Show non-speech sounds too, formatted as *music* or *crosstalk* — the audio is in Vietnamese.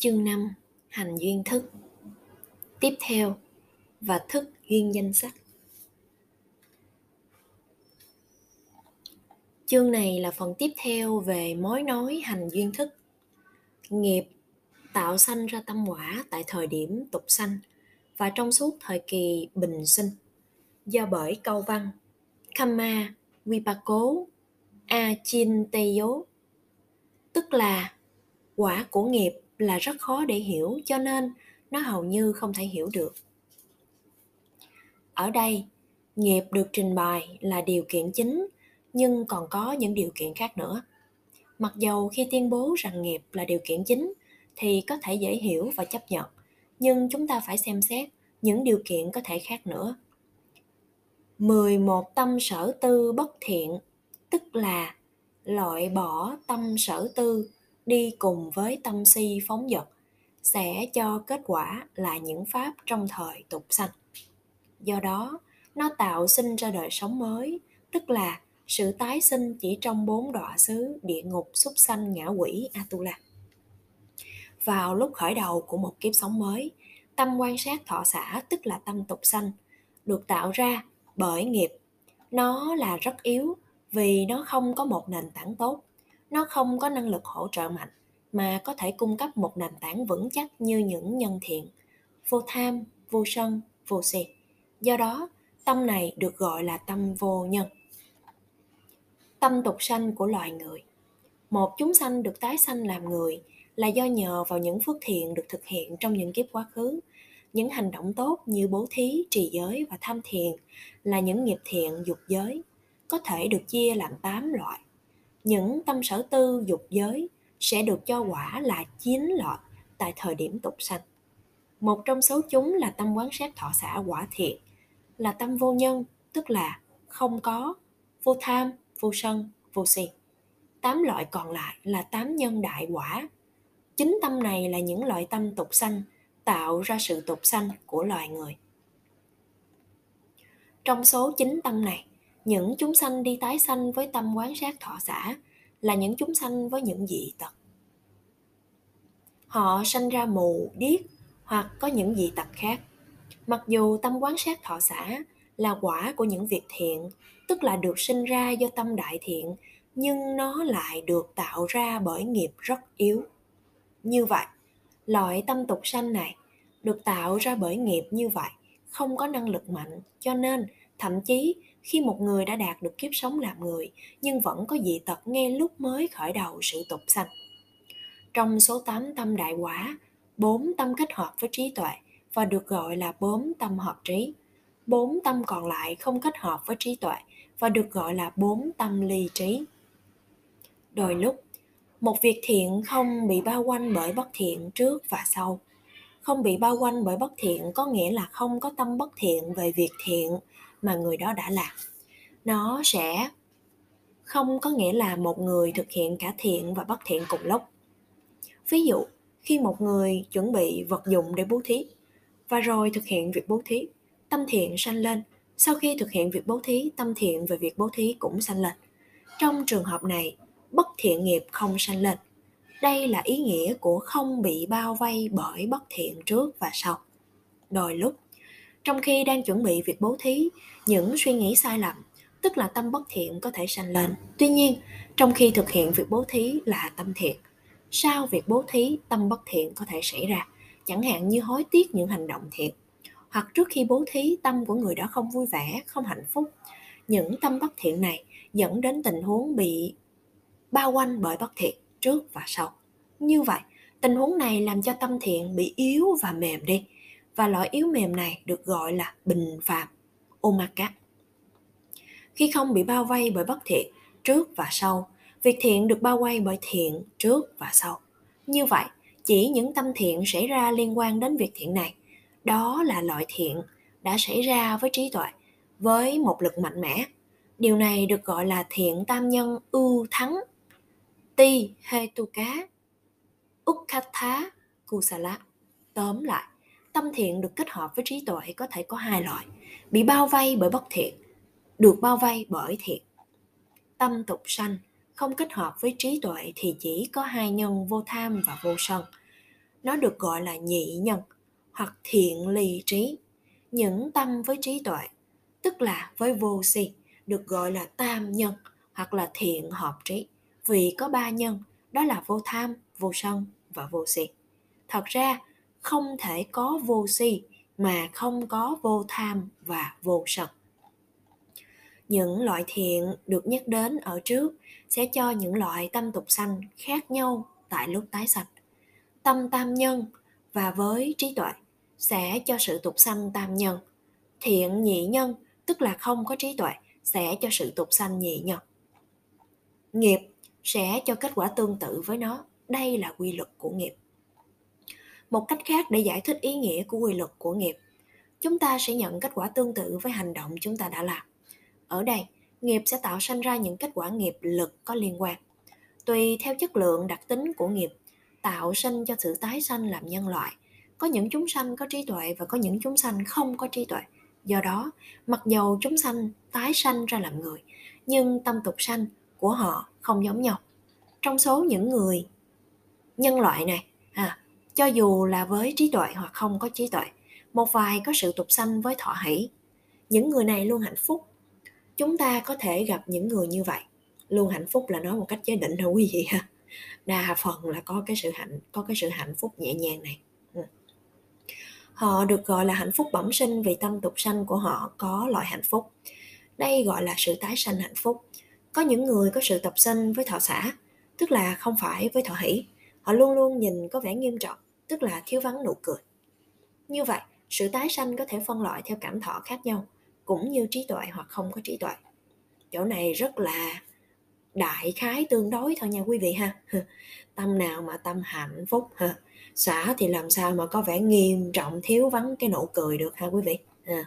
Chương 5 Hành duyên thức Tiếp theo, và thức duyên danh sách Chương này là phần tiếp theo về mối nối hành duyên thức. Nghiệp tạo sanh ra tâm quả tại thời điểm tục sanh và trong suốt thời kỳ bình sinh. Do bởi câu văn Kama Vipako Achinteyo tức là quả của nghiệp là rất khó để hiểu, cho nên nó hầu như không thể hiểu được. Ở đây, nghiệp được trình bày là điều kiện chính, nhưng còn có những điều kiện khác nữa. Mặc dầu khi tuyên bố rằng nghiệp là điều kiện chính, thì có thể dễ hiểu và chấp nhận, nhưng chúng ta phải xem xét những điều kiện có thể khác nữa. 11 tâm sở tư bất thiện, tức là loại bỏ tâm sở tư đi cùng với tâm si phóng dật, sẽ cho kết quả là những pháp trong thời tục sanh. Do đó, nó tạo sinh ra đời sống mới, tức là sự tái sinh chỉ trong bốn đọa xứ địa ngục súc sanh ngã quỷ atula. Vào lúc khởi đầu của một kiếp sống mới, tâm quan sát thọ xã tức là tâm tục sanh, được tạo ra bởi nghiệp. Nó là rất yếu vì nó không có một nền tảng tốt nó không có năng lực hỗ trợ mạnh, mà có thể cung cấp một nền tảng vững chắc như những nhân thiện, vô tham, vô sân, vô si. Do đó, tâm này được gọi là tâm vô nhân. Tâm tục sanh của loài người. Một chúng sanh được tái sanh làm người là do nhờ vào những phước thiện được thực hiện trong những kiếp quá khứ. Những hành động tốt như bố thí, trì giới và tham thiền là những nghiệp thiện dục giới, có thể được chia làm 8 loại những tâm sở tư dục giới sẽ được cho quả là chín loại tại thời điểm tục sanh. Một trong số chúng là tâm quán sát thọ xã quả thiện, là tâm vô nhân, tức là không có, vô tham, vô sân, vô si. Tám loại còn lại là tám nhân đại quả. Chính tâm này là những loại tâm tục sanh, tạo ra sự tục sanh của loài người. Trong số chín tâm này, những chúng sanh đi tái sanh với tâm quán sát thọ xã là những chúng sanh với những dị tật. Họ sanh ra mù, điếc hoặc có những dị tật khác. Mặc dù tâm quán sát thọ xã là quả của những việc thiện, tức là được sinh ra do tâm đại thiện, nhưng nó lại được tạo ra bởi nghiệp rất yếu. Như vậy, loại tâm tục sanh này được tạo ra bởi nghiệp như vậy, không có năng lực mạnh, cho nên thậm chí khi một người đã đạt được kiếp sống làm người nhưng vẫn có dị tật ngay lúc mới khởi đầu sự tục sanh. Trong số 8 tâm đại quả, 4 tâm kết hợp với trí tuệ và được gọi là 4 tâm hợp trí. 4 tâm còn lại không kết hợp với trí tuệ và được gọi là 4 tâm ly trí. Đôi lúc, một việc thiện không bị bao quanh bởi bất thiện trước và sau. Không bị bao quanh bởi bất thiện có nghĩa là không có tâm bất thiện về việc thiện mà người đó đã làm. Nó sẽ không có nghĩa là một người thực hiện cả thiện và bất thiện cùng lúc. Ví dụ, khi một người chuẩn bị vật dụng để bố thí, và rồi thực hiện việc bố thí, tâm thiện sanh lên. Sau khi thực hiện việc bố thí, tâm thiện về việc bố thí cũng sanh lên. Trong trường hợp này, bất thiện nghiệp không sanh lên. Đây là ý nghĩa của không bị bao vây bởi bất thiện trước và sau. Đôi lúc trong khi đang chuẩn bị việc bố thí, những suy nghĩ sai lầm, tức là tâm bất thiện có thể sanh lên. Tuy nhiên, trong khi thực hiện việc bố thí là tâm thiện, sau việc bố thí, tâm bất thiện có thể xảy ra, chẳng hạn như hối tiếc những hành động thiện. Hoặc trước khi bố thí, tâm của người đó không vui vẻ, không hạnh phúc, những tâm bất thiện này dẫn đến tình huống bị bao quanh bởi bất thiện trước và sau. Như vậy, tình huống này làm cho tâm thiện bị yếu và mềm đi và loại yếu mềm này được gọi là bình phạm omaka khi không bị bao vây bởi bất thiện trước và sau, việc thiện được bao quay bởi thiện trước và sau. Như vậy, chỉ những tâm thiện xảy ra liên quan đến việc thiện này, đó là loại thiện đã xảy ra với trí tuệ, với một lực mạnh mẽ. Điều này được gọi là thiện tam nhân ưu thắng. Ti hetuka ukkatha kusala. Tóm lại tâm thiện được kết hợp với trí tuệ có thể có hai loại. Bị bao vây bởi bất thiện, được bao vây bởi thiện. Tâm tục sanh không kết hợp với trí tuệ thì chỉ có hai nhân vô tham và vô sân. Nó được gọi là nhị nhân hoặc thiện ly trí. Những tâm với trí tuệ, tức là với vô si, được gọi là tam nhân hoặc là thiện hợp trí. Vì có ba nhân, đó là vô tham, vô sân và vô si. Thật ra không thể có vô si mà không có vô tham và vô sân. Những loại thiện được nhắc đến ở trước sẽ cho những loại tâm tục sanh khác nhau tại lúc tái sanh. Tâm tam nhân và với trí tuệ sẽ cho sự tục sanh tam nhân. Thiện nhị nhân, tức là không có trí tuệ, sẽ cho sự tục sanh nhị nhân. Nghiệp sẽ cho kết quả tương tự với nó. Đây là quy luật của nghiệp một cách khác để giải thích ý nghĩa của quy luật của nghiệp. Chúng ta sẽ nhận kết quả tương tự với hành động chúng ta đã làm. Ở đây, nghiệp sẽ tạo sinh ra những kết quả nghiệp lực có liên quan. Tùy theo chất lượng đặc tính của nghiệp, tạo sinh cho sự tái sanh làm nhân loại. Có những chúng sanh có trí tuệ và có những chúng sanh không có trí tuệ. Do đó, mặc dầu chúng sanh tái sanh ra làm người, nhưng tâm tục sanh của họ không giống nhau. Trong số những người nhân loại này cho dù là với trí tuệ hoặc không có trí tuệ, một vài có sự tục sanh với thọ hỷ. Những người này luôn hạnh phúc. Chúng ta có thể gặp những người như vậy. Luôn hạnh phúc là nói một cách giới định thôi quý vị ha. Đa phần là có cái sự hạnh, có cái sự hạnh phúc nhẹ nhàng này. Ừ. họ được gọi là hạnh phúc bẩm sinh vì tâm tục sanh của họ có loại hạnh phúc. Đây gọi là sự tái sanh hạnh phúc. Có những người có sự tập sinh với thọ xã tức là không phải với thọ hỷ. Họ luôn luôn nhìn có vẻ nghiêm trọng tức là thiếu vắng nụ cười. Như vậy, sự tái sanh có thể phân loại theo cảm thọ khác nhau, cũng như trí tuệ hoặc không có trí tuệ. Chỗ này rất là đại khái tương đối thôi nha quý vị ha. *laughs* Tâm nào mà tâm hạnh phúc ha. Xã thì làm sao mà có vẻ nghiêm trọng, thiếu vắng cái nụ cười được ha quý vị? Ha